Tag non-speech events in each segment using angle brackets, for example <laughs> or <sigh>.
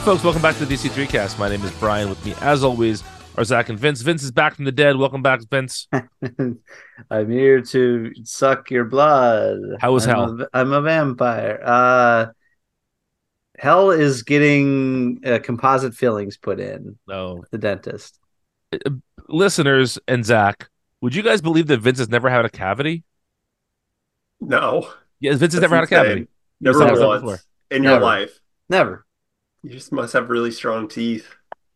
Hey, folks, welcome back to the DC3 cast. My name is Brian. With me, as always, are Zach and Vince. Vince is back from the dead. Welcome back, Vince. <laughs> I'm here to suck your blood. How was I'm hell? A, I'm a vampire. Uh, hell is getting uh, composite fillings put in. No. The dentist. Listeners and Zach, would you guys believe that Vince has never had a cavity? No. Yes, Vince has That's never had a insane. cavity. Never Never once before. in your Never. life. Never. You just must have really strong teeth.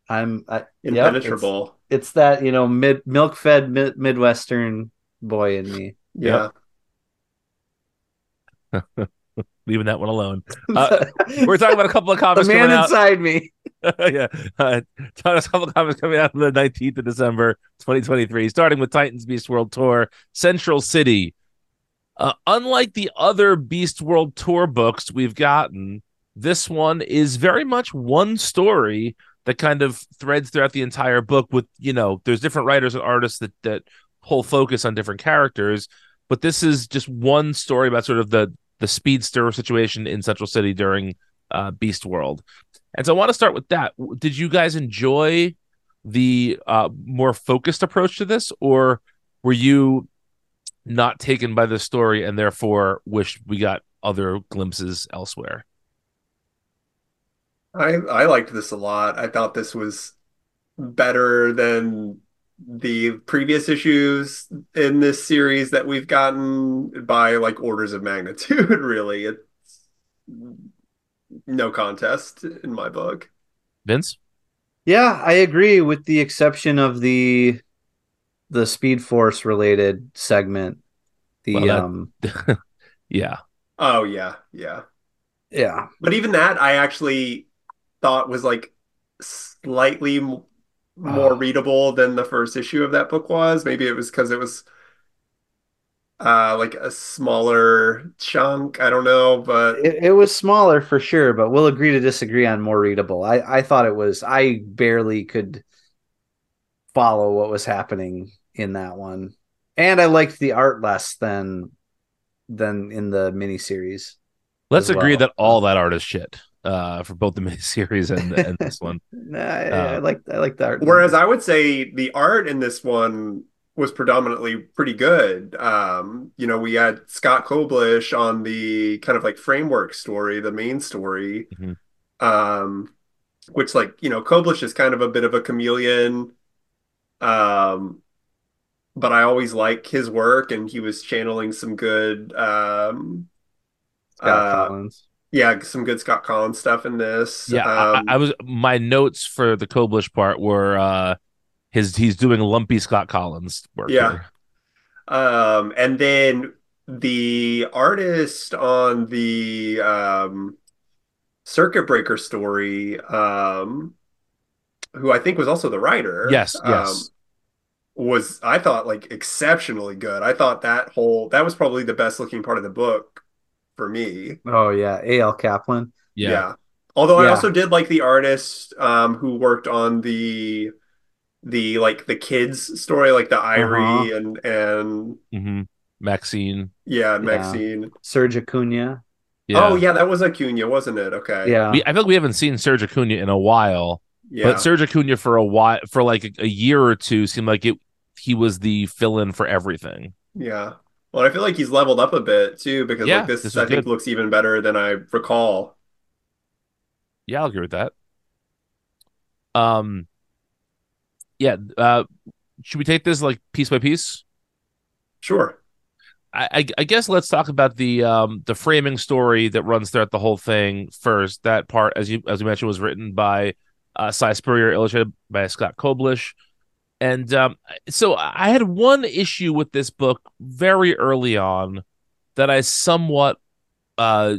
I'm I, yep, it's- Impenetrable. it's, that you know mid milk fed mid, midwestern boy in me. yeah. <laughs> Leaving that one alone. <laughs> Uh, We're talking about a couple of the comics man coming out. inside me. <laughs> yeah. Uh, talking about a couple of comics coming out on the 19th of December, 2023, starting with Titans Beast World Tour, Central City. Uh, unlike the other Beast World Tour books we've gotten, this one is very much one story that kind of threads throughout the entire book with, you know, there's different writers and artists that that pull focus on different characters, but this is just one story about sort of the the speedster situation in Central City during uh, Beast World. And so I want to start with that. Did you guys enjoy the uh, more focused approach to this, or were you not taken by the story and therefore wish we got other glimpses elsewhere? I I liked this a lot. I thought this was better than the previous issues in this series that we've gotten by like orders of <laughs> magnitude, really. It's no contest in my book. Vince? Yeah, I agree with the exception of the the Speed Force related segment. The Well, that- um <laughs> Yeah. Oh yeah, yeah. yeah. But even that I actually thought was like slightly m- more Oh. readable than the first issue of that book was. Maybe it was because it was uh like a smaller chunk. I don't know, but It, it was smaller for sure, but we'll agree to disagree on more readable. I, I thought it was I barely could follow what was happening in that one. And I liked the art less than than in the miniseries. Let's agree well. that all that art is shit uh, for both the <laughs> miniseries and, and this one. <laughs> Nah, I, Uh, I like I like the art. whereas I would say the art in this one was predominantly pretty good. Um, you know, we had Scott Koblish on the kind of like framework story, the main story. Mhm. Um, which like, you know, Koblish is kind of a bit of a chameleon. Um, but I always like his work and he was channeling some good um Scott uh, Kolins. Yeah, some good Scott Kolins stuff in this. Yeah, I- Um, I, I was my notes for the Koblish part were uh, his he's doing lumpy Scott Kolins work. Yeah. here. Um, and then the artist on the um, Circuit Breaker story, um, who I think was also the writer, Yes, um, yes. was I thought like exceptionally good. I thought that whole that was probably the best looking part of the book for me. Oh yeah, A.L. Kaplan. yeah, Although I also did like the artist um, who worked on the the like the kids story, like the Irey Uh-huh. and and hmm Maxine. yeah, Yeah. Maxine. Serg Acuña. Yeah. Oh yeah, that was Acuña, wasn't it? Okay. Yeah. We, I feel like we haven't seen Serg Acuña in a while, Yeah. but Serg Acuña for a while, for like a, a year or two, seemed like it. He was the fill-in for everything. Yeah. Well, I feel like he's leveled up a bit too because Yeah, like this, this I think good. looks even better than I recall. Yeah, I'll agree with that. Um, yeah. Uh, should we take this like piece by piece? Sure. I, I, I guess let's talk about the um the framing story that runs throughout the whole thing first. That part, as you as we mentioned, was written by uh, Si Spurrier, illustrated by Scott Koblish. And um, so I had one issue with this book very early on that I somewhat uh,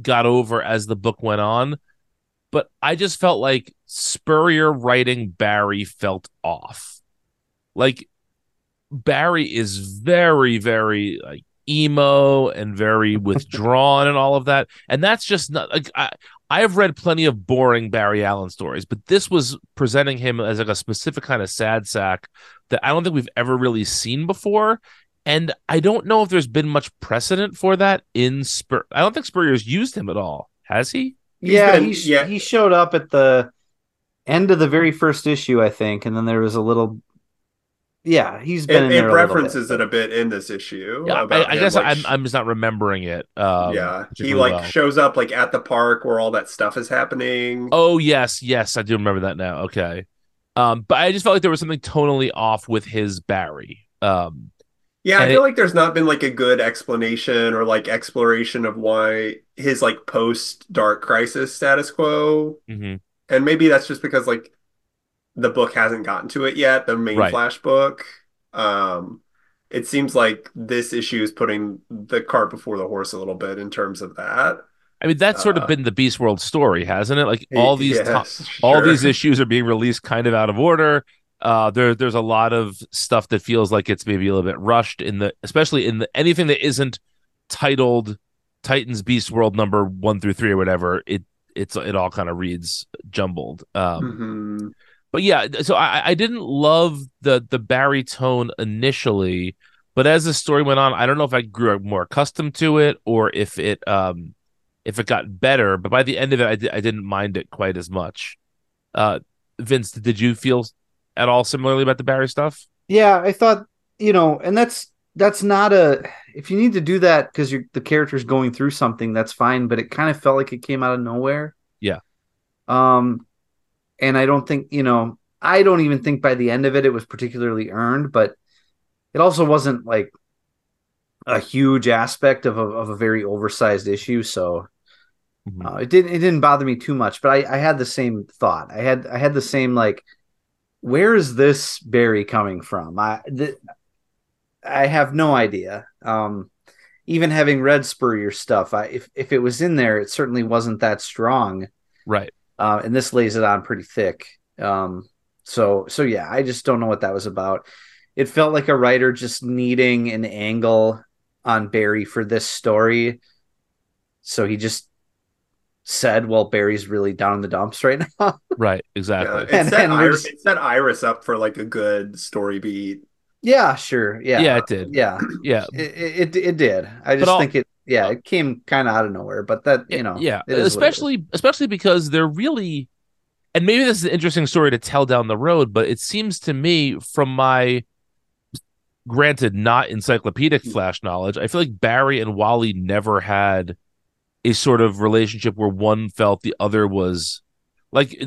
got over as the book went on. But I just felt like Spurrier writing Barry felt off. Like Barry is very, very like emo and very <laughs> withdrawn and all of that. And that's just not like I, I have read plenty of boring Barry Allen stories, but this was presenting him as like a specific kind of sad sack that I don't think we've ever really seen before. And I don't know if there's been much precedent for that in Spur. I don't think Spurrier's used him at all. Has he? yeah, been- he sh- yeah. he showed up at the end of the very first issue, I think, and then there was a little. Yeah, he's been It, in it there. a references bit, it a bit in this issue. Yeah, about I, I him, guess like, I'm I'm just not remembering it. Um, yeah, he like well. shows up like at the park where all that stuff is happening. Oh yes, yes, I do remember that now. Okay, um, but I just felt like there was something tonally off with his Barry. Um, Yeah, I feel it- like there's not been like a good explanation or like exploration of why his like post Dark Crisis status quo. mhm. And maybe that's just because like the book hasn't gotten to it yet, the main Right. Flash book. Um it seems like this issue is putting the cart before the horse a little bit in terms of that. I mean, that's sort Uh, of been the Beast World story, hasn't it? Like all these Yes, <laughs> all sure. these issues are being released kind of out of order. Uh, there, there's a lot of stuff that feels like it's maybe a little bit rushed in the, especially in the anything that isn't titled Titans Beast World number one through three or whatever. It, it's it all kind of reads jumbled. Um, Mhm. But yeah, so I, I didn't love the the Barry tone initially, but as the story went on, I don't know if I grew more accustomed to it or if it um if it got better. But by the end of it, I, di- I didn't mind it quite as much. Uh, Vince, did you feel at all similarly about the Barry stuff? Yeah, I thought you know, and that's that's not a. If you need to do that because the character's going through something, that's fine. But it kind of felt like it came out of nowhere. Yeah. Um, and I don't think you know. I don't even think by the end of it it was particularly earned, but it also wasn't like a huge aspect of a of a very oversized issue. So Mhm. uh, it didn't it didn't bother me too much. But I I had the same thought. I had I had the same like where is this Barry coming from? I th- I have no idea. Um, even having read Spurrier stuff, I, if if it was in there, it certainly wasn't that strong. Right. Uh, and this lays it on pretty thick. Um, so so yeah, I just don't know what that was about. It felt like a writer just needing an angle on Barry for this story. So he just said, "Well, Barry's really down in the dumps right now." <laughs> Right. Yeah, Exactly. it, And- set and Iris, just- it set Iris up for like a good story beat. yeah, sure. Yeah, Yeah, it did. yeah. Yeah. It, it it did. I just all- think it. Yeah, it came kind of out of nowhere, but that you know, yeah it is what it is. especially especially because they're really and maybe this is an interesting story to tell down the road but it seems to me from my granted not encyclopedic hmm. flash knowledge i feel like barry and wally never had a sort of relationship where one felt the other was like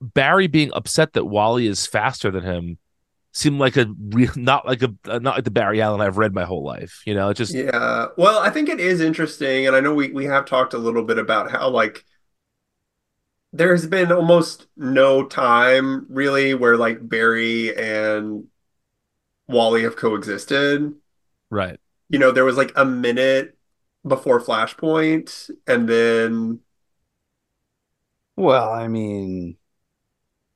barry being upset that wally is faster than him seemed like a real <laughs> not like a not like the barry allen i've read my whole life you know it just Yeah. Well, I think it is interesting, and I know we we have talked a little bit about how like there's been almost no time really where like Barry and Wally have coexisted. right You know, there was like a minute before Flashpoint, and then Well, I mean,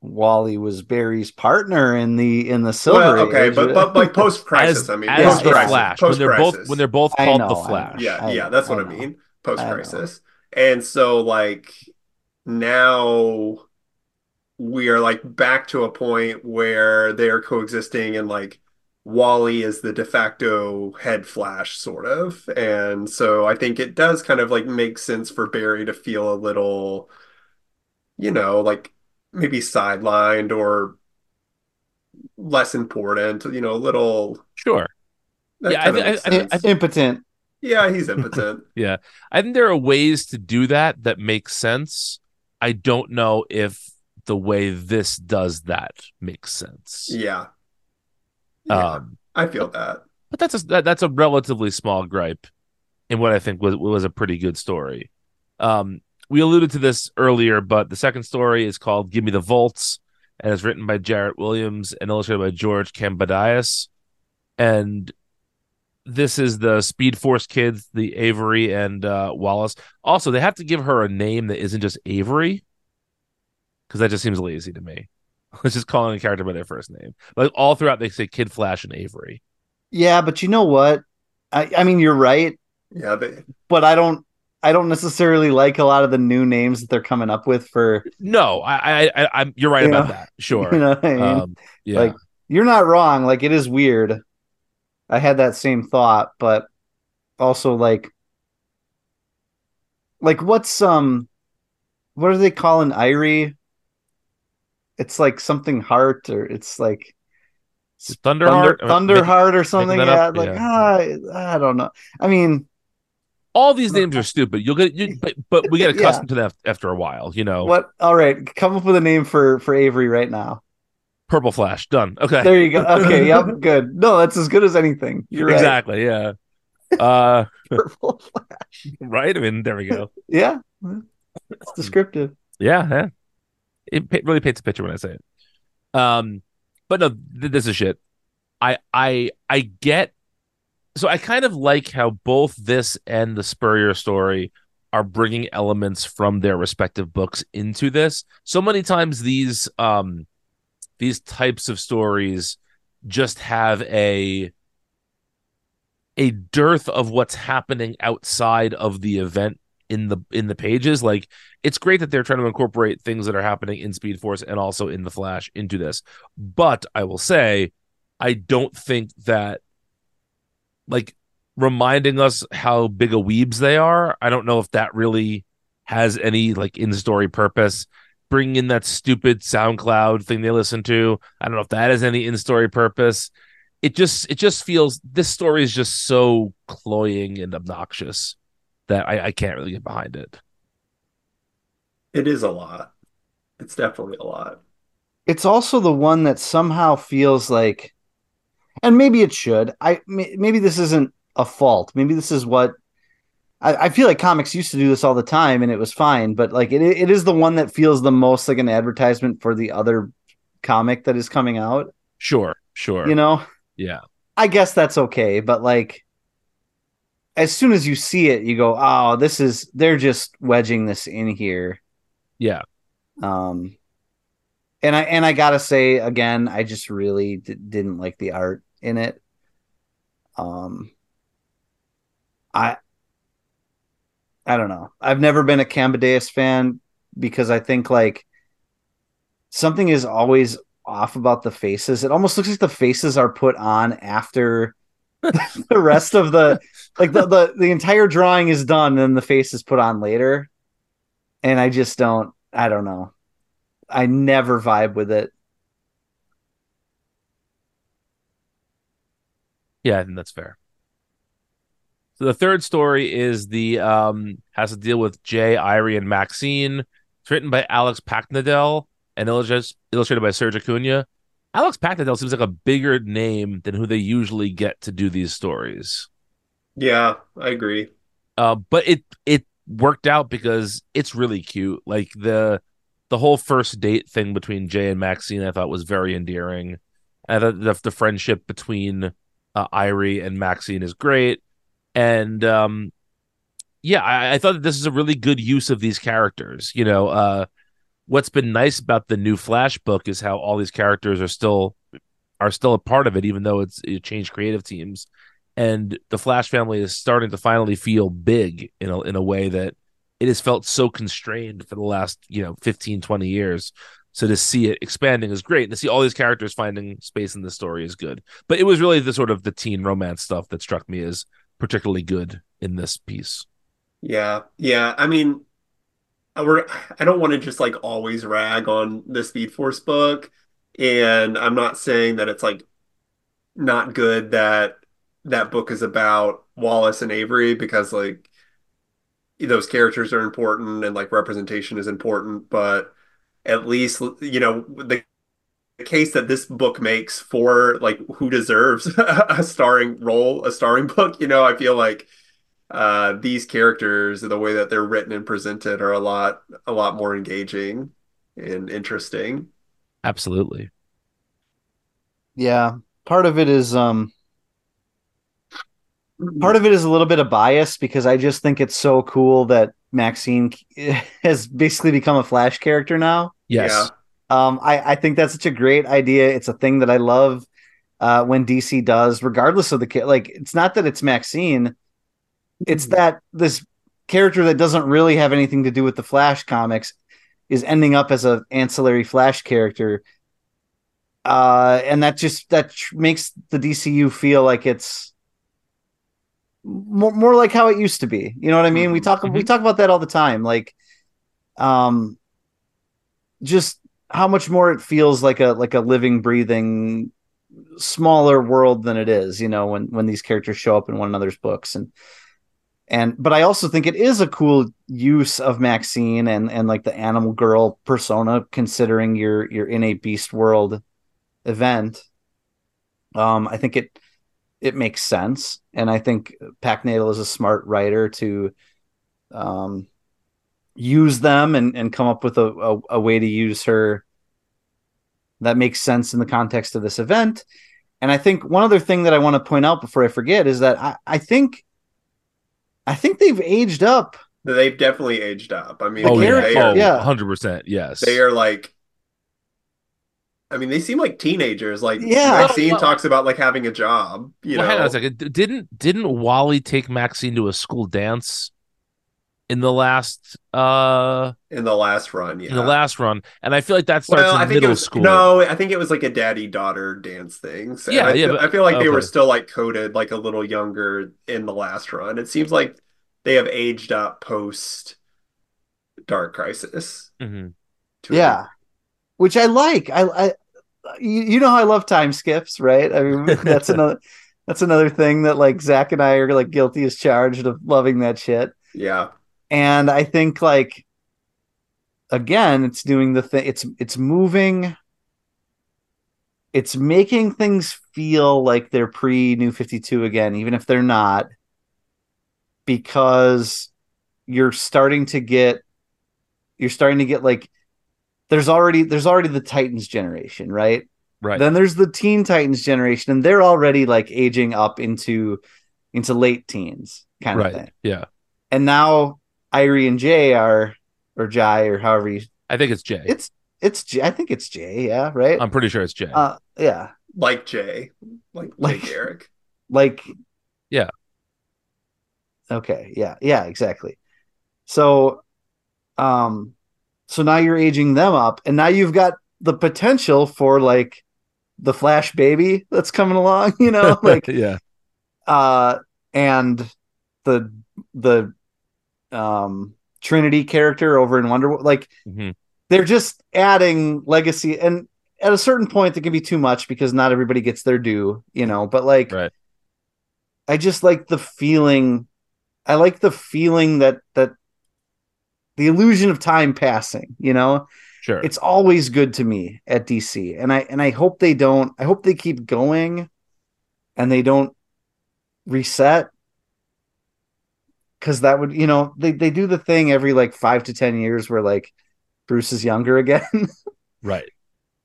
Wally was Barry's partner in the in the Silver well, okay, Age. but but like post crisis, I mean, as yeah, the Flash when they're both when they're both called know, the I know. Flash. Yeah, I yeah, know, that's what I I, mean. Post crisis. And so like now we are like back to a point where they're coexisting and like Wally is the de facto head Flash sort of. And so I think it does kind of like make sense for Barry to feel a little you know, like maybe sidelined or less important, you know, a little Sure. Yeah, I kind of thi- makes I- I- sense. Impotent. Yeah, he's impotent. <laughs> Yeah. I think there are ways to do that that make sense. I don't know if the way this does that makes sense. Yeah. Yeah, Um, I feel that. but that's a that, that's a relatively small gripe in what I think was was a pretty good story. Um, we alluded to this earlier, but the second story is called "Give Me the Volts" and is written by Jarrett Williams and illustrated by George Kambadais. And this is the Speed Force kids, the Avery and uh, Wallace. Also, they have to give her a name that isn't just Avery, because that just seems lazy to me. It's <laughs> just calling a character by their first name. Like all throughout, they say Kid Flash and Avery. Yeah, but you know what? I, I mean, you're right, Yeah, they, but I don't. I don't necessarily like a lot of the new names that they're coming up with for. No, I, I, I I'm. You're right You about know? that. <laughs> Sure. You know I mean? Um, yeah. Like you're not wrong. Like it is weird. I had that same thought, but also like, like what's um, what are they calling Irey? It's like something heart or it's like Thunderheart, Thunder, Thunderheart or something. Yeah, up? like Yeah. ah, I don't know. I mean, all these names are stupid. You'll get, you, <laughs> but but we get Yeah. accustomed to that after a while. You know, what? All right, come up with a name for for Avery right now. Purple Flash, done. Okay, There you go. Okay, <laughs> yep, good. No, that's as good as anything. You're right. exactly. Yeah. <laughs> Uh, Purple. Flash. Right. I mean, there we go. Yeah, it's descriptive. Yeah, yeah. It pa- really paints a picture when I say it. Um, but no, th- this is shit. I I I get. So I kind of like how both this and the Spurrier story are bringing elements from their respective books into this. So many times these um these types of stories just have a a dearth of what's happening outside of the event in the in the pages like it's great that they're trying to incorporate things that are happening in speed force and also in the flash into this but i will say i don't think that like reminding us how big a weebs they are i don't know if that really has any like in story purpose bringing in that stupid soundcloud thing they listen to i don't know if that has any in story purpose it just it just feels this story is just so cloying and obnoxious that I, I can't really get behind it. It is a lot. It's definitely a lot. It's also the one that somehow feels like, and maybe it should. I maybe this isn't a fault. Maybe this is what I, I feel like comics used to do this all the time, and it was fine. But like it, it is the one that feels the most like an advertisement for the other comic that is coming out. Sure, sure. You know, yeah. I guess that's okay, but like as soon as you see it, you go, "Oh, this is they're just wedging this in here." Yeah. Um and I and I got to say again, I just really d- didn't like the art in it. Um I I don't know. I've never been a Kambadais fan because I think like something is always off about the faces. It almost looks like the faces are put on after <laughs> the rest of the like the, the the entire drawing is done and the face is put on later. And I just don't I don't know. I never vibe with it. Yeah, I think that's fair. So the third story is the um has to deal with Jay, Irey, and Maxine. It's written by Alex Paknadel and illustrated by Serg Acuña. Alex Paknadel seems like a bigger name than who they usually get to do these stories. Yeah, I agree. Uh, but it it worked out because it's really cute. Like the the whole first date thing between Jay and Maxine, I thought was very endearing. And thought the, the friendship between uh, Irey and Maxine is great, and um, yeah, I, I thought that this is a really good use of these characters. You know, uh, what's been nice about the new Flash book is how all these characters are still are still a part of it, even though it's it changed creative teams and the Flash family is starting to finally feel big in a in a way that it has felt so constrained for the last, you know, 15, 20 years. So to see it expanding is great. And to see all these characters finding space in the story is good. But it was really the sort of the teen romance stuff that struck me as particularly good in this piece. Yeah, yeah. I mean, I- we're I don't want to just like always rag on the Speed Force book, and I'm not saying that it's like not good that that book is about Wallace and Avery because like those characters are important and like representation is important, but at least you know the the case that this book makes for like who deserves <laughs> a starring role, a starring book, you know, I feel like uh these characters the way that they're written and presented are a lot a lot more engaging and interesting Absolutely. Yeah. Part of it is um part of it is a little bit of bias because I just think it's so cool that Maxine <laughs> has basically become a Flash character now. Yes. Yeah. Um, I, I think that's such a great idea. It's a thing that I love uh, when DC does, regardless of the kid. Like, it's not that it's Maxine, it's that this character that doesn't really have anything to do with the Flash comics is ending up as an ancillary Flash character. Uh, and that just that tr- makes the DCU feel like it's more, more like how it used to be. You know what I mean? We talk we Mhm. talk about that all the time. Like um just how much more it feels like a like a living breathing smaller world than it is you know when when these characters show up in one another's books. And and but i also think it is a cool use of maxine and and like the animal girl persona considering you're you're in a beast world event. Um i think it it makes sense. And i think Natal is a smart writer to um use them and and come up with a, a, a way to use her that makes sense in the context of this event and I think one other thing that I want to point out before I forget is that I, I think I think they've aged up. They've definitely aged up. I mean, oh, yeah, yeah. Are, oh, yeah, hundred percent. Yes, they are like. I mean, they seem like teenagers. Like, yeah, Maxine well, well, talks about like having a job. You well, know, hang on a second. Didn't didn't Wally take Maxine to a school dance in the last uh in the last run yeah in the last run. And i feel like that starts well, in middle was, school. no i think it was like a daddy daughter dance thing. So yeah I yeah feel, but, I feel like okay. they were still like coded like a little younger in the last run. It seems like they have aged up post dark crisis mm-hmm. yeah. Which i like. I i you, you know how i love time skips right? I mean <laughs> that's another that's another thing that like zach and i are like guilty as charged of loving that shit. Yeah and I think like again, it's doing the thing. It's it's moving. It's making things feel like they're pre New Fifty Two again, even if they're not, because you're starting to get you're starting to get like there's already there's already the Titans generation, right? Right. Then there's the Teen Titans generation, and they're already like aging up into into late teens kind right. of thing. Yeah. And now Irey and Jay are or Jai or however you. I think it's Jay. It's it's Jay. I think it's Jay. Yeah, right. I'm pretty sure it's Jay. Uh, yeah, like Jay, like like, like Eric. Like, yeah. Okay. Yeah. Yeah. Exactly. So, um, so now you're aging them up, and now you've got the potential for like the Flash baby that's coming along. <laughs> You know, <laughs> like yeah. Uh, and the the um Trinity character over in Wonder like mm-hmm. they're just adding legacy and at a certain point it can be too much because not everybody gets their due, you know, but like right. I just like the feeling I like the feeling that that the illusion of time passing, you know? Sure. It's always good to me at DC. And I and I hope they don't I hope they keep going and they don't reset because that would you know they, they do the thing every like five to ten years where like bruce is younger <laughs> again. Right.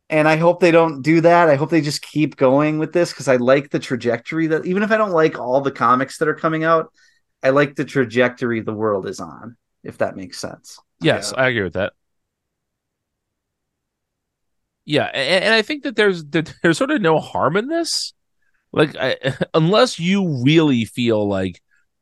And i hope they don't do that. I hope they just keep going with this because i like the trajectory that even if i don't like all the comics that are coming out i like the trajectory the world is on if that makes sense. Yes yeah. i agree with that. Yeah and, and i think that there's that <laughs> there's sort of no harm in this. Like I, <laughs> unless you really feel like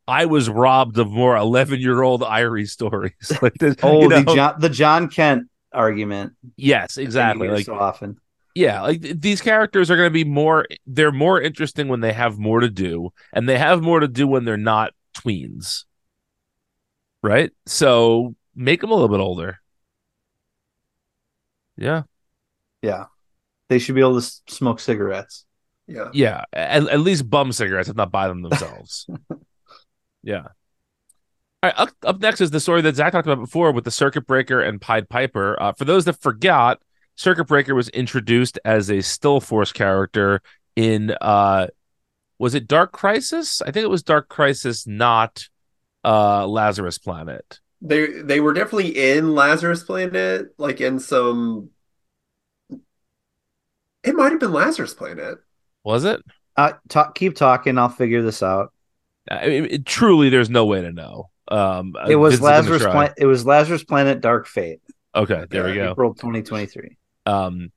I was robbed of more 11 year old Irey stories. <laughs> like this, oh, you know? the, John, the Jon Kent argument. Yes, exactly. Like so often. Yeah, like these characters are going to be more. They're more interesting when they have more to do, and they have more to do when they're not tweens. Right. So make them a little bit older. Yeah. Yeah. They should be able to smoke cigarettes. Yeah. Yeah. At, at least bum cigarettes, if not buy them themselves. <laughs> Yeah. All right, up, up next is the story that Zach talked about before with the Circuit Breaker and Pied Piper. Uh, for those that forgot, Circuit Breaker was introduced as a Still Force character in uh was it Dark Crisis? I think it was Dark Crisis, not uh Lazarus Planet. They they were definitely in Lazarus Planet, like in some it might have been Lazarus Planet. Was it? Uh talk keep talking, I'll figure this out. I mean, it, truly, there's no way to know. Um, it was Lazarus Planet. It was Lazarus Planet Dark Fate. Okay, there yeah, we go. April 2023. Um,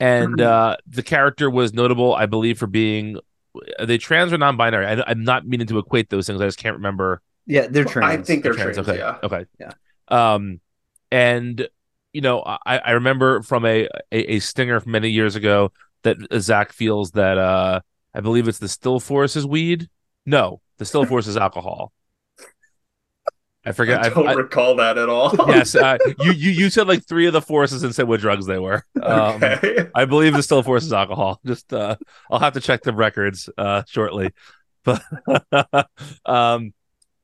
and uh, the character was notable, I believe, for being are they trans or non-binary. I, am not meaning to equate those things. I just can't remember. Yeah, they're trans. I think they're, they're trans. trans. Okay, yeah. okay, yeah. Um, and you know, I, I remember from a, a, a stinger from many years ago that Zach feels that uh, I believe it's the Still Force is weed. No, the still force is alcohol. I forget. I don't I, recall that at all. <laughs> yes, uh, you you you said like three of the forces and said what drugs they were. <laughs> Um, okay. I believe the still force is alcohol. Just uh, I'll have to check the records uh, shortly, but <laughs> um,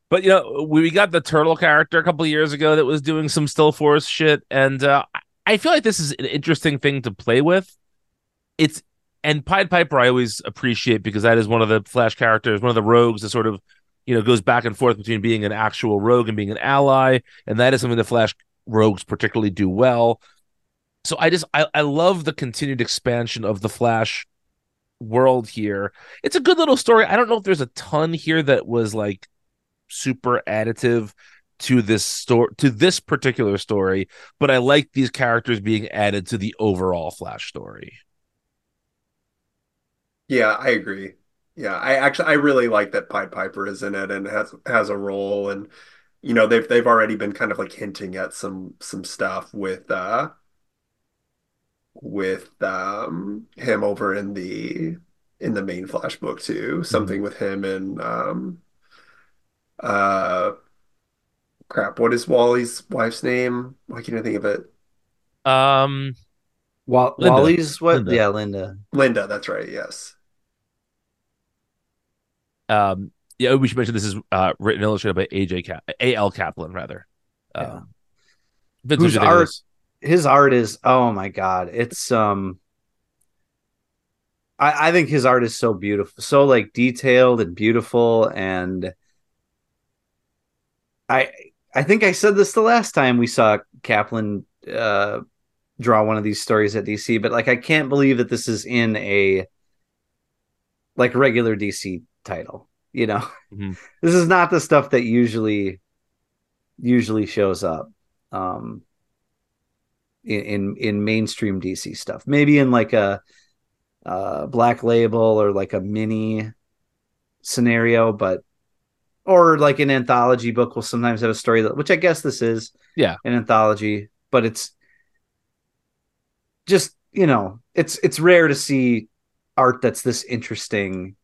but you know we got the turtle character a couple years ago that was doing some still force shit, and uh, I feel like this is an interesting thing to play with. It's and Pied Piper I always appreciate because that is one of the Flash characters, one of the rogues that sort of you know goes back and forth between being an actual rogue and being an ally, and that is something the Flash rogues particularly do well. So I just I, I love the continued expansion of the Flash world here. It's a good little story. I don't know if there's a ton here that was like super additive to this story to this particular story, but I like these characters being added to the overall Flash story. Yeah, I agree. Yeah, I actually I really like that Pied Piper is in it and has has a role and you know they've they've already been kind of like hinting at some some stuff with uh with um him over in the in the main Flash book too. Something with him and um uh crap, what is Wally's wife's name? Why can't I think of it? Um, Wa- Linda. Wally's what? Linda. Yeah, Linda. Linda, that's right, yes. Um, yeah, we should mention this is uh, written and illustrated by AJ Cap- A.L. Kaplan, rather. Yeah. Um, Vince, what Whose you think of art- His art is oh my god, it's um. I I think his art is so beautiful, so like detailed and beautiful, and I I think I said this the last time we saw Kaplan uh draw one of these stories at DC, but like I can't believe that this is in a like regular DC title. You know, Mhm. <laughs> this is not the stuff that usually usually shows up um in in, in mainstream DC stuff. Maybe in like a uh black label or like a mini scenario, but or like an anthology book will sometimes have a story that which I guess this is Yeah. an anthology, but it's just you know it's it's rare to see art that's this interesting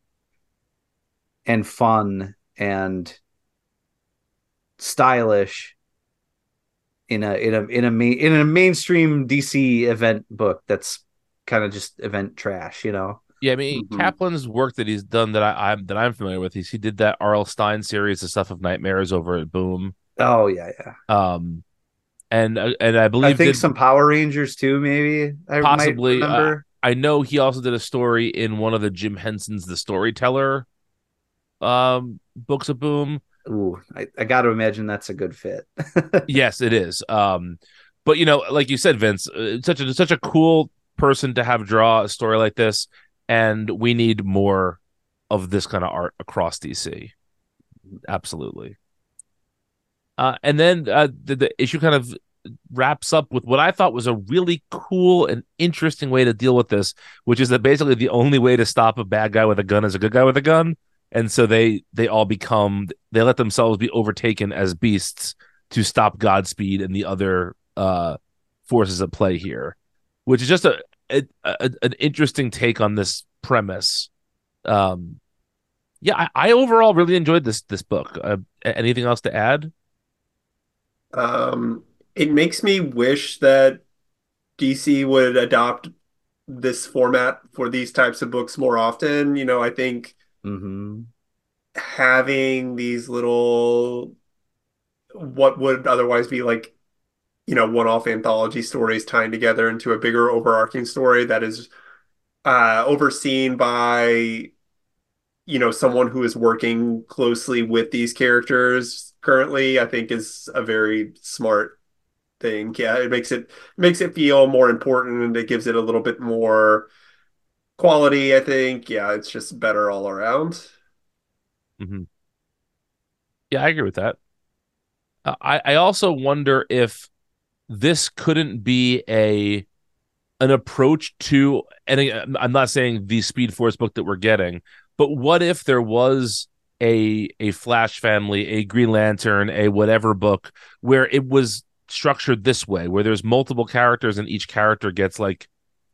and fun and stylish in a in a in a main in a mainstream DC event book that's kind of just event trash, you know. Yeah, I mean Mhm. Kaplan's work that he's done that I, I'm that I'm familiar with. He's he did that R.L. Stine series, the stuff of nightmares over at Boom. Oh yeah, yeah. Um, and uh, and I believe I think did- some Power Rangers too, maybe. I Possibly, might remember. I know he also did a story in one of the Jim Henson's The Storyteller um books of Boom. Ooh, I, I got to imagine that's a good fit. <laughs> yes, it is. Um, but you know, like you said, Vince, uh, such a such a cool person to have draw a story like this, and we need more of this kind of art across DC. Absolutely. Uh, and then uh, the, the issue kind of wraps up with what I thought was a really cool and interesting way to deal with this, which is that basically the only way to stop a bad guy with a gun is a good guy with a gun, and so they they all become they let themselves be overtaken as beasts to stop Godspeed and the other uh, forces at play here, which is just a, a, a an interesting take on this premise. Um, yeah, I, I overall really enjoyed this this book. Uh, anything else to add? Um, it makes me wish that DC would adopt this format for these types of books more often. You know, I think hmm having these little what would otherwise be like you know one-off anthology stories tying together into a bigger overarching story that is uh overseen by you know someone who is working closely with these characters currently I think is a very smart thing. Yeah it makes it makes it feel more important and it gives it a little bit more quality I think. Yeah it's just better all around. Hmm Yeah, I agree with that. Uh, I I also wonder if this couldn't be a an approach to and I'm not saying the Speed Force book that we're getting, but what if there was a a Flash family, a Green Lantern, a whatever book where it was structured this way, where there's multiple characters and each character gets like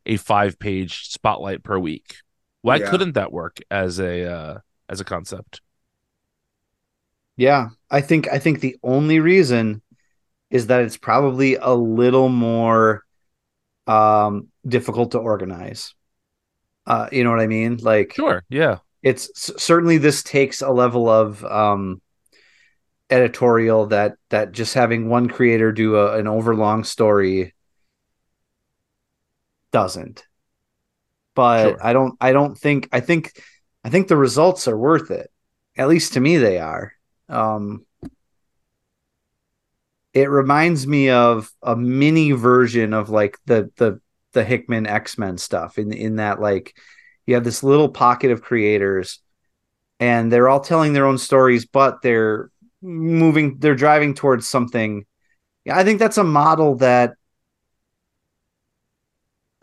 a five page spotlight per week. Why Yeah. couldn't that work as a uh, as a concept? Yeah, I think I think the only reason is that it's probably a little more um difficult to organize. Uh you know what I mean? Like Sure. Yeah. it's certainly this takes a level of um editorial that that just having one creator do a, an overlong story doesn't. But Sure. I don't I don't think I think I think the results are worth it. At least to me they are. Um it reminds me of a mini version of like the the the Hickman X-Men stuff in in that like you have this little pocket of creators and they're all telling their own stories but they're moving they're driving towards something yeah i think that's a model that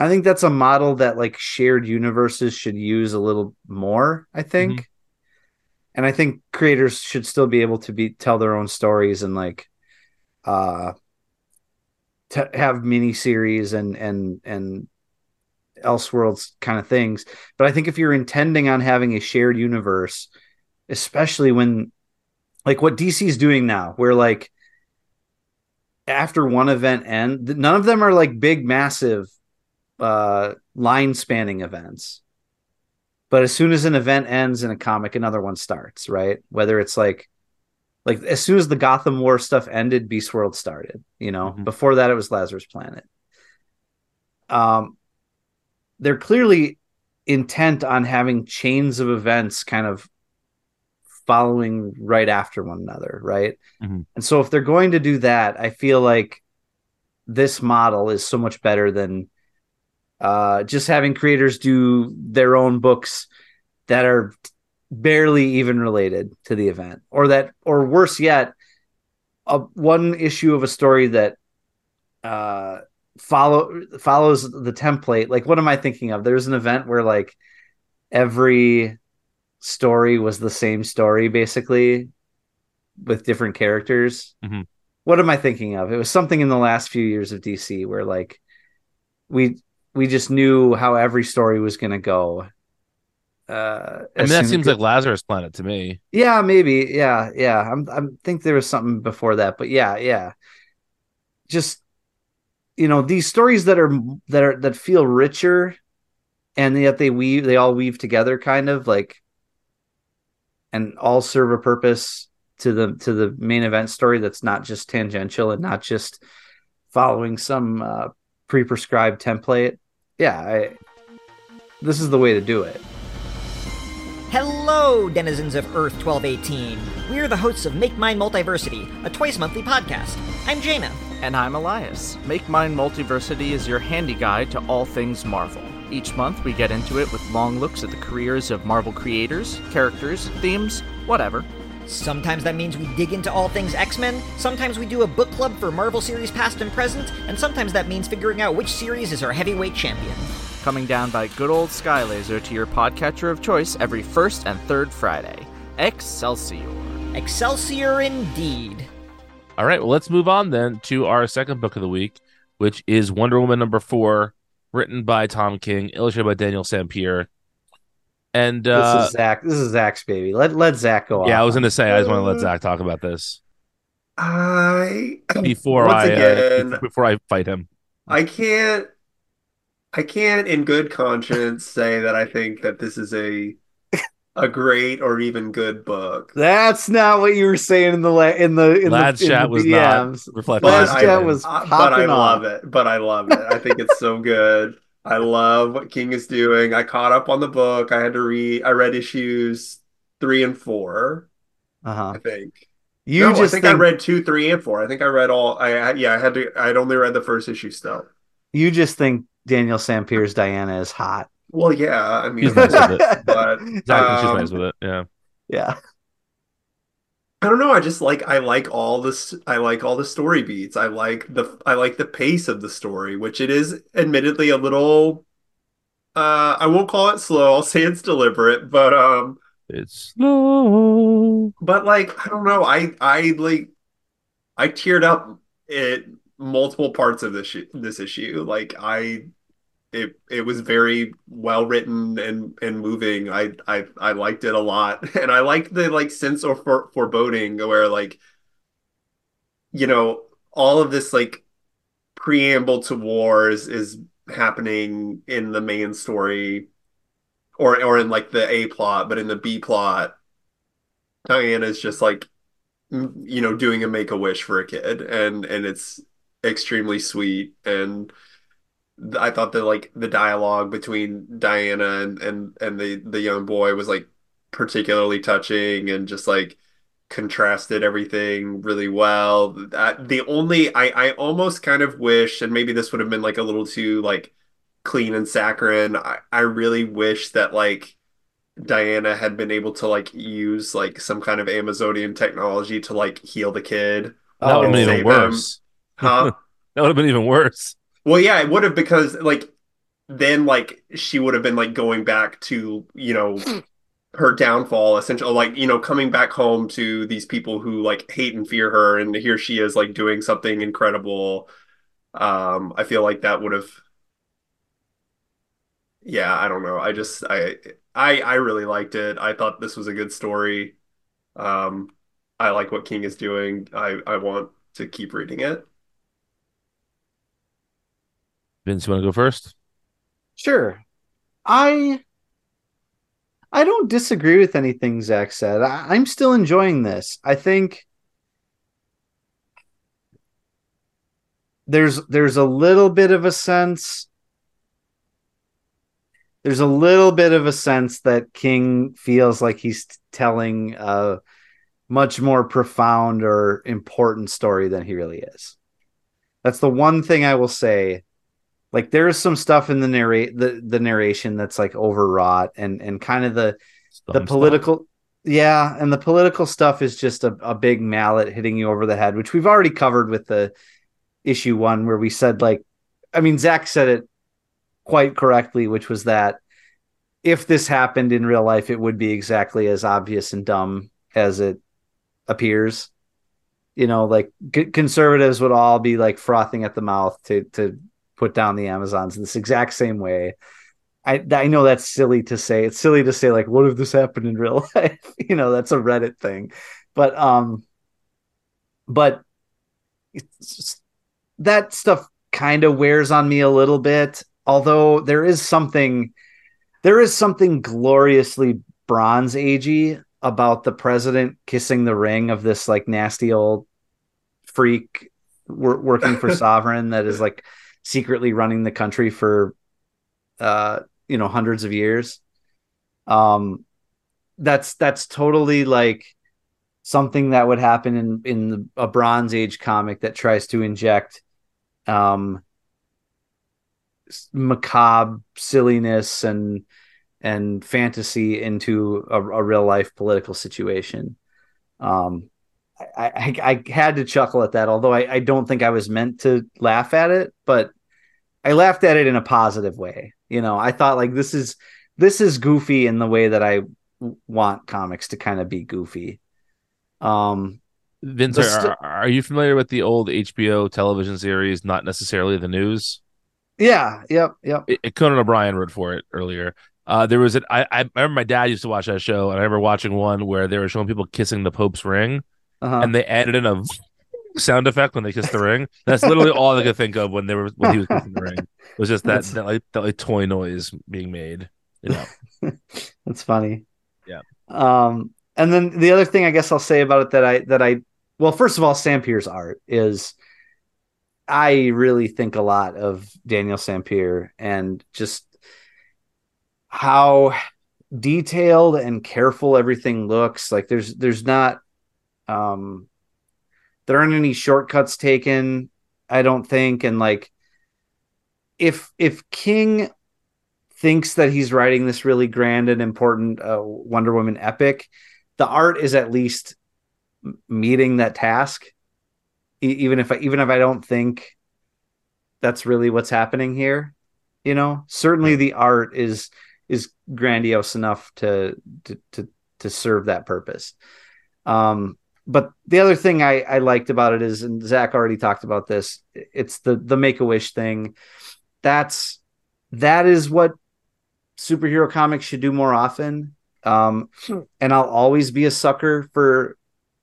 i think that's a model that like shared universes should use a little more i think. And i think creators should still be able to be tell their own stories and like uh to have mini series and and and elseworlds kind of things. But i think if you're intending on having a shared universe especially when like what DC's doing now where like after one event end none of them are like big massive uh line spanning events but as soon as an event ends in a comic another one starts right whether it's like like as soon as the Gotham War stuff ended, Beast World started. You know, Mhm. before that it was Lazarus Planet. Um, they're clearly intent on having chains of events kind of following right after one another, right? Mhm. And so if they're going to do that, I feel like this model is so much better than uh, just having creators do their own books that are barely even related to the event or that or worse yet a one issue of a story that uh follow follows the template. Like what am i thinking of? There's an event where like every story was the same story basically with different characters. Mhm. what am i thinking of? It was something in the last few years of dc where like we we just knew how every story was going to go uh I mean, that seems like Lazarus Planet to me. yeah, maybe. Yeah, yeah. I'm I think there was something before that, but yeah, yeah. Just you know, these stories that are that are that feel richer and yet they weave they all weave together kind of like and all serve a purpose to the to the main event story that's not just tangential and not just following some uh pre-prescribed template. Yeah, I this is the way to do it. Hello, denizens of Earth 1218. We are the hosts of Make Mine Multiversity, a twice monthly podcast. I'm Jaina. And I'm Elias. Make Mine Multiversity is your handy guide to all things Marvel. Each month, we get into it with long looks at the careers of Marvel creators, characters, themes, whatever. Sometimes that means we dig into all things X Men, sometimes we do a book club for Marvel series past and present, and sometimes that means figuring out which series is our heavyweight champion. Coming down by good old Skylaser to your podcatcher of choice every first and third Friday. Excelsior. Excelsior indeed. All right, well, let's move on then to our second book of the week, which is Wonder Woman number four, written by Tom King, illustrated by Daniel Sampere. And This uh, is Zach. This is Zach's baby. Let let Zach go. yeah, I was going to say I just want to let Uh, Zach talk about this I <clears throat> before once I again, uh, before I fight him. I can't I can't in good conscience say that I think that this is a a great or even good book. That's not what you were saying in the la- in the in Lad's the, in chat the was not DMs. reflecting. Lad's But I- chat was Uh, but I love it. But I love it. I think it's so good. I love what King is doing. I caught up on the book. I had to read. I read issues three and four. Uh-huh. I think. You no, I just think, think, I read two, three, and four. I think I read all. I I- yeah. I had to. I'd only read the first issue still. you just think Daniel Sampere's Diana is hot. Well, yeah. I mean, He's nice with it. but Zach thinks she's um, nice with it. Yeah. yeah. I don't know. I just like I like all this. I like all the story beats. I like the I like the pace of the story, which it is admittedly a little. Uh, I won't call it slow. I'll say it's deliberate, but um, It's slow. but like I don't know. I I like I teared up at multiple parts of this this issue. Like I it it was very well written and and moving. I I I liked it a lot, <laughs> and I liked the like sense of for, foreboding where like you know all of this like preamble to wars is happening in the main story or or in like the A plot, but in the B plot, Diana's just like you know doing a make a wish for a kid. And and it's extremely sweet. And I thought that like the dialogue between Diana and and and the the young boy was like particularly touching and just like contrasted everything really well. The mm-hmm. only I I almost kind of wish and maybe this would have been like a little too like clean and saccharine. I I really wish that like Diana had been able to like use like some kind of Amazonian technology to like heal the kid. That would have <laughs> been even worse. Huh? That would have been even worse. Well, yeah, it would have because like then like she would have been like going back to, you know, her downfall essentially like, you know, coming back home to these people who like hate and fear her and here she is like doing something incredible. Um I feel like that would have Yeah, I don't know. I just I I I really liked it. I thought this was a good story. Um I like what King is doing. I I want to keep reading it. Vince, you want to go first? Sure. I I don't disagree with anything Zach said. I, I'm still enjoying this. I think there's there's a little bit of a sense there's a little bit of a sense that King feels like he's telling a much more profound or important story than he really is. That's the one thing I will say like there is some stuff in the narrate the, the narration that's like overwrought and and kind of the the political yeah and the political stuff is just a, a big mallet hitting you over the head which we've already covered with the issue one where we said like i mean zach said it quite correctly which was that if this happened in real life it would be exactly as obvious and dumb as it appears. You know like c- conservatives would all be like frothing at the mouth to to put down the Amazons in this exact same way. I I know that's silly to say. It's silly to say like, what if this happened in real <laughs> life? you know, that's a Reddit thing. But um, but it's, that stuff kind of wears on me a little bit. Although there is something, there is something gloriously Bronze Agey about the president kissing the ring of this like nasty old freak working for <laughs> Sovereign that is like secretly running the country for uh you know hundreds of years. Um that's that's totally like something that would happen in in the, a bronze age comic that tries to inject um macabre silliness and and fantasy into a, a real life political situation. Um I, I, I had to chuckle at that, although I, I don't think I was meant to laugh at it, but I laughed at it in a positive way. You know, I thought like this is this is goofy in the way that I want comics to kind of be goofy. Um, Vince, are, st- are you familiar with the old HBO television series, Not Necessarily the News? yeah, yep, yep. It, it- Conan O'Brien wrote for it earlier. Uh, there was an I, I remember my dad used to watch that show, and I remember watching one where they were showing people kissing the Pope's ring, Uh-huh. and they added in a sound effect when they kissed the ring. That's literally all I could think of when they were when he was kissing the ring. It was just that, that like that like toy noise being made. You <laughs> know, That's funny. Yeah. Um, and then the other thing I guess I'll say about it that I that I well, first of all, Sampere's art is I really think a lot of Daniel Sampere and just how detailed and careful everything looks. Like there's there's not um there aren't any shortcuts taken, I don't think. And like if if King thinks that he's writing this really grand and important uh, Wonder Woman epic, the art is at least meeting that task. E- even if I, even if I don't think that's really what's happening here, you know, certainly the art is is grandiose enough to to to, to serve that purpose. Um, but the other thing I, I liked about it is, and Zach already talked about this, it's the the Make a Wish thing. That's that is what superhero comics should do more often. Um, and I'll always be a sucker for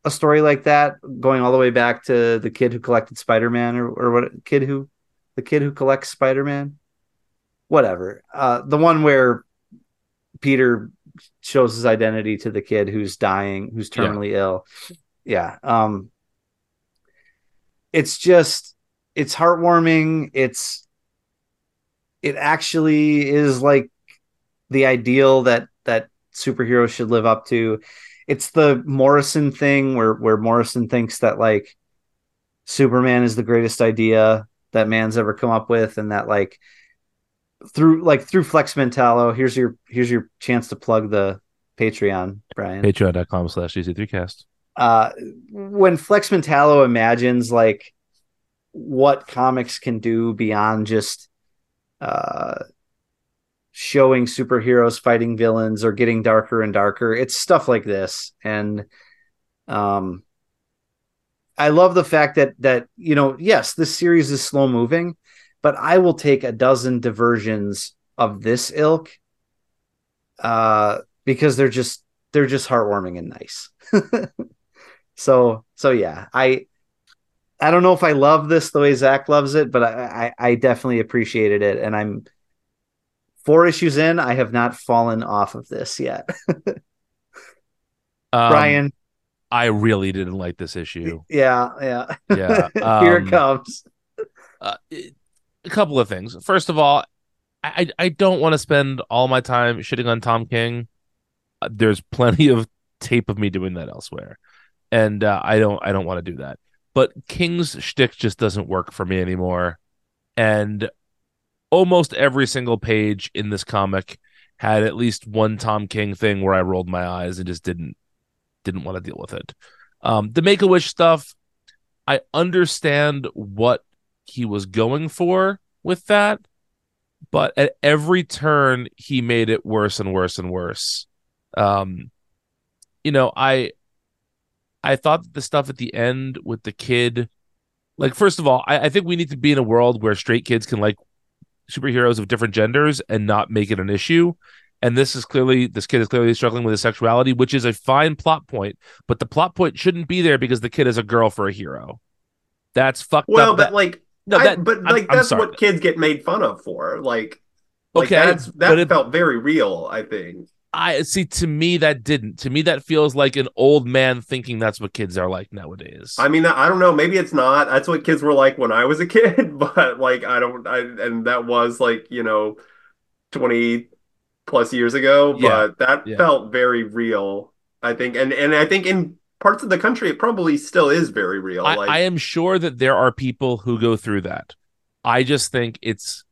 a story like that, going all the way back to the kid who collected Spider Man, or, or what kid who, the kid who collects Spider Man, whatever. Uh, the one where Peter shows his identity to the kid who's dying, who's terminally yeah. ill. Yeah. Um, it's just, it's heartwarming. It's, it actually is like the ideal that that superheroes should live up to. It's the Morrison thing where where Morrison thinks that like Superman is the greatest idea that man's ever come up with, and that like through like through Flex Mentallo, here's your here's your chance to plug the Patreon, Brian. Patreon.com slash DC3cast. Uh when Flex Mentallo imagines like what comics can do beyond just uh showing superheroes fighting villains or getting darker and darker. It's stuff like this. And um I love the fact that that you know, yes, this series is slow moving, but I will take a dozen diversions of this ilk uh because they're just they're just heartwarming and nice. <laughs> so so yeah, I I don't know if I love this the way Zach loves it, but I, I, I definitely appreciated it, and I'm four issues in, I have not fallen off of this yet. <laughs> um, Brian, I really didn't like this issue. Yeah, yeah, yeah. Um, <laughs> Here it comes. Uh, a couple of things. First of all, I I don't want to spend all my time shitting on Tom King. Uh, there's plenty of tape of me doing that elsewhere, and uh, I don't I don't want to do that. But King's shtick just doesn't work for me anymore, and almost every single page in this comic had at least one Tom King thing where I rolled my eyes and just didn't didn't want to deal with it. Um, the Make a Wish stuff, I understand what he was going for with that, but at every turn he made it worse and worse and worse. Um, you know, I I thought that the stuff at the end with the kid, like first of all, I, I think we need to be in a world where straight kids can like superheroes of different genders and not make it an issue. And this is clearly this kid is clearly struggling with his sexuality, which is a fine plot point, but the plot point shouldn't be there because the kid is a girl for a hero. That's fucked well, up. but that, like no, that, I, but like I'm, that's I'm what kids get made fun of for. Like, like okay, that's that it, felt very real. I think. I see. To me, that didn't. To me, that feels like an old man thinking that's what kids are like nowadays. I mean, I don't know. Maybe it's not. That's what kids were like when I was a <laughs> kid. But like, I don't. I and that was like you know, twenty plus years ago. Yeah. But that yeah. felt very real. I think, and and I think in parts of the country, it probably still is very real. I, like, I am sure that there are people who go through that. I just think it's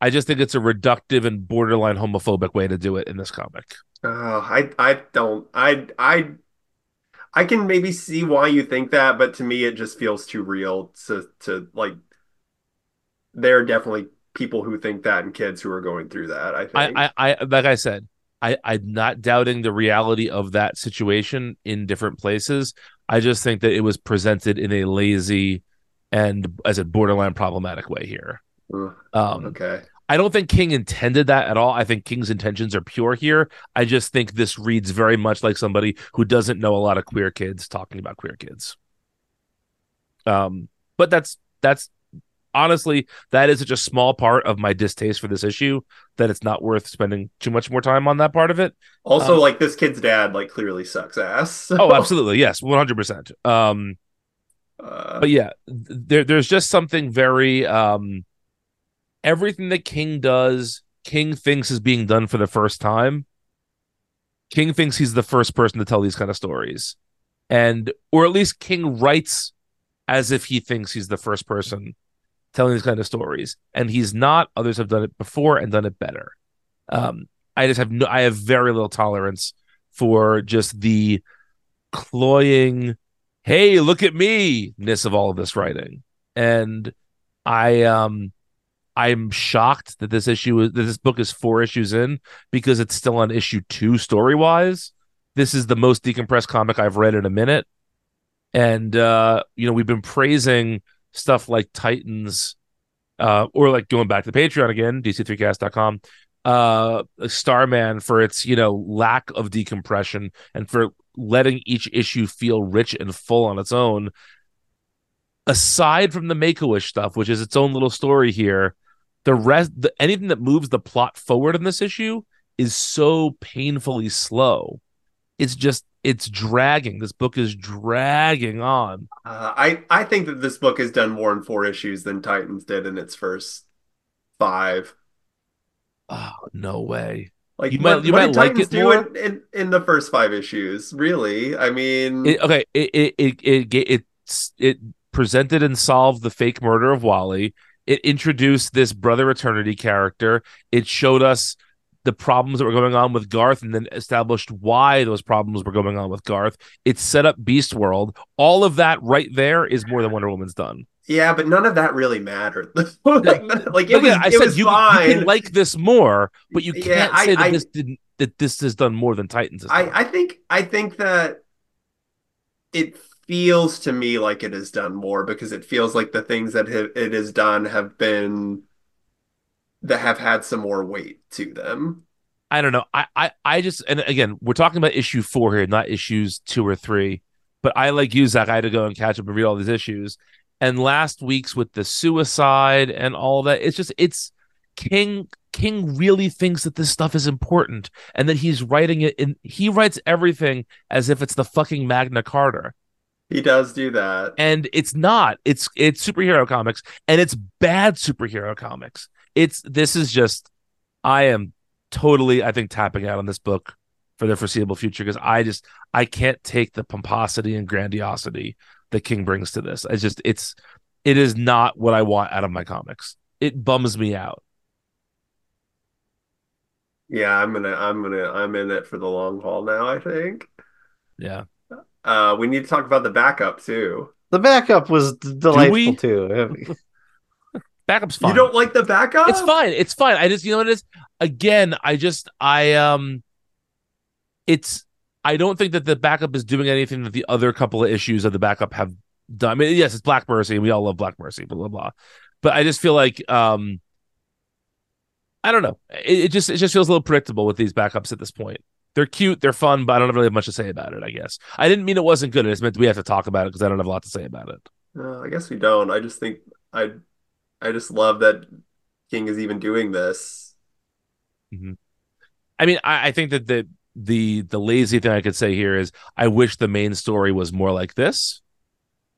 I just think it's a reductive and borderline homophobic way to do it in this comic. Oh, I I don't I I I can maybe see why you think that, but to me it just feels too real to to like there are definitely people who think that and kids who are going through that. I think I I, I like I said, I, I'm not doubting the reality of that situation in different places. I just think that it was presented in a lazy and as a borderline problematic way here. Um, okay. I don't think King intended that at all. I think King's intentions are pure here. I just think this reads very much like somebody who doesn't know a lot of queer kids talking about queer kids. Um, but that's that's honestly that is such a small part of my distaste for this issue that it's not worth spending too much more time on that part of it. Also, um, like this kid's dad, like clearly sucks ass. So. <laughs> Oh, absolutely, yes, one hundred percent. Um, uh, but yeah, there there's just something very um everything that King does, King thinks is being done for the first time. King thinks he's the first person to tell these kind of stories. And or at least King writes as if he thinks he's the first person telling these kind of stories. And he's not. Others have done it before and done it better. Um, I just have no I have very little tolerance for just the cloying, hey, look at me ness of all of this writing. And I um I'm shocked that this issue that this book is four issues in because it's still on issue two story wise. This is the most decompressed comic I've read in a minute. And uh, you know, we've been praising stuff like Titans uh, or like going back to the Patreon again, dc3cast.com, uh, Starman for its you know lack of decompression and for letting each issue feel rich and full on its own. Aside from the Make a Wish stuff, which is its own little story here, the rest, the, anything that moves the plot forward in this issue is so painfully slow. It's just it's dragging. This book is dragging on. Uh, I I think that this book has done more in four issues than Titans did in its first five. Oh no way! Like You what, might- you what might like it do more? in, in, in the first five issues? Really? I mean, It, okay, it it it it it it presented and solved the fake murder of Wally. It introduced this brother eternity character. It showed us the problems that were going on with Garth, and then established why those problems were going on with Garth. It set up Beast World. All of that right there is more than Wonder Woman's done. yeah, but none of that really mattered. <laughs> like, like, it was, I it said was you, you fine. can like this more, but you can't I- say that I- this didn't that this has done more than Titans. I, I think I think that it feels to me like it has done more because it feels like the things that it has done have been that have had some more weight to them. I don't know. I, I, I just and again, we're talking about issue four here, not issues two or three. But I like you, Zach. I had to go and catch up and read all these issues. And last week's with the suicide and all that, it's just it's King King really thinks that this stuff is important and that he's writing it in he writes everything as if it's the fucking Magna Carta. He does do that. And it's not. It's it's superhero comics and it's bad superhero comics. It's this is just I am totally I think tapping out on this book for the foreseeable future because I just I can't take the pomposity and grandiosity that King brings to this. It's just it's it is not what I want out of my comics. It bums me out. Yeah, I'm gonna I'm gonna I'm in it for the long haul now, I think. Yeah. Uh we need to talk about the backup too. The backup was d- delightful we? too. <laughs> Backup's fine. You don't like the backup? It's fine. It's fine. I just you know what it is? Again, I just I um it's I don't think that the backup is doing anything that the other couple of issues of the backup have done. I mean, yes, it's Black Mercy, and we all love Black Mercy, blah blah blah. But I just feel like um I don't know. It, it just it just feels a little predictable with these backups at this point. They're cute, they're fun, but I don't really have much to say about it, I guess. I didn't mean it wasn't good. I just meant we have to talk about it because I don't have a lot to say about it. No, I guess we don't. I just think I I just love that King is even doing this. Mm-hmm. I mean, I, I think that the the the lazy thing I could say here is I wish the main story was more like this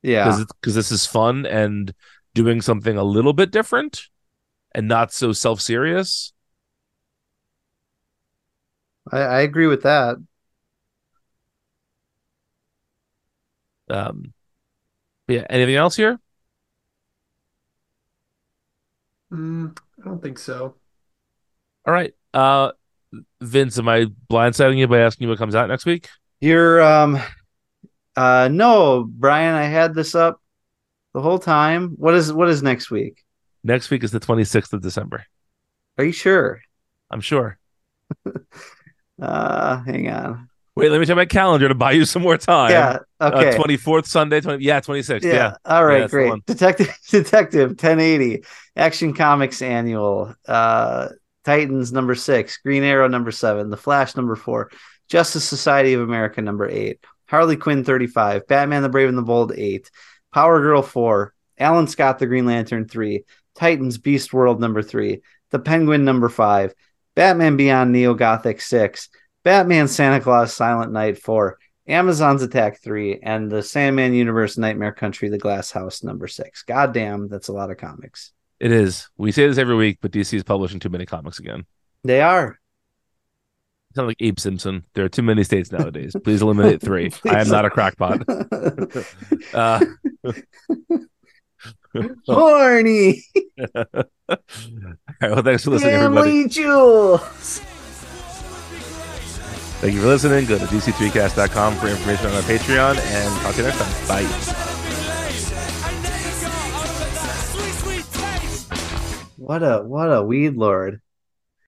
yeah, because because this is fun and doing something a little bit different and not so self serious. I, I agree with that. Um, yeah. Anything else here? Mm, I don't think so. All right. Uh, Vince, am I blindsiding you by asking you what comes out next week? You're um uh no, Brian, I had this up the whole time. What is what is next week? Next week is the twenty sixth of December. Are you sure? I'm sure. <laughs> Uh hang on. Wait, let me check my calendar to buy you some more time. yeah, okay. Twenty fourth Sunday. Twenty. Yeah, twenty sixth. yeah. Yeah. All right, the great. Detective <laughs> Detective 1080, Action Comics Annual, uh Titans number 6, Green Arrow number 7, The Flash number 4, Justice Society of America number 8, Harley Quinn 35, Batman the Brave and the Bold 8, Power Girl 4, Alan Scott the Green Lantern 3, Titans Beast World number 3, The Penguin number 5, Batman Beyond Neo Gothic 6, Batman Santa Claus Silent Night 4, Amazon's Attack 3, and the Sandman Universe Nightmare Country The Glass House number 6. Goddamn, that's a lot of comics. It is. We say this every week, but DC is publishing too many comics again. They are. Sound like Abe Simpson. There are too many states nowadays. Please eliminate three. <laughs> I am not a crackpot. <laughs> Uh, <laughs> Horny <laughs> all right. Well, thanks for listening, everybody. family jewels. Thank you for listening. Go to dc3cast.com for information on our Patreon, and talk to you next time. Bye. What a what a weed lord.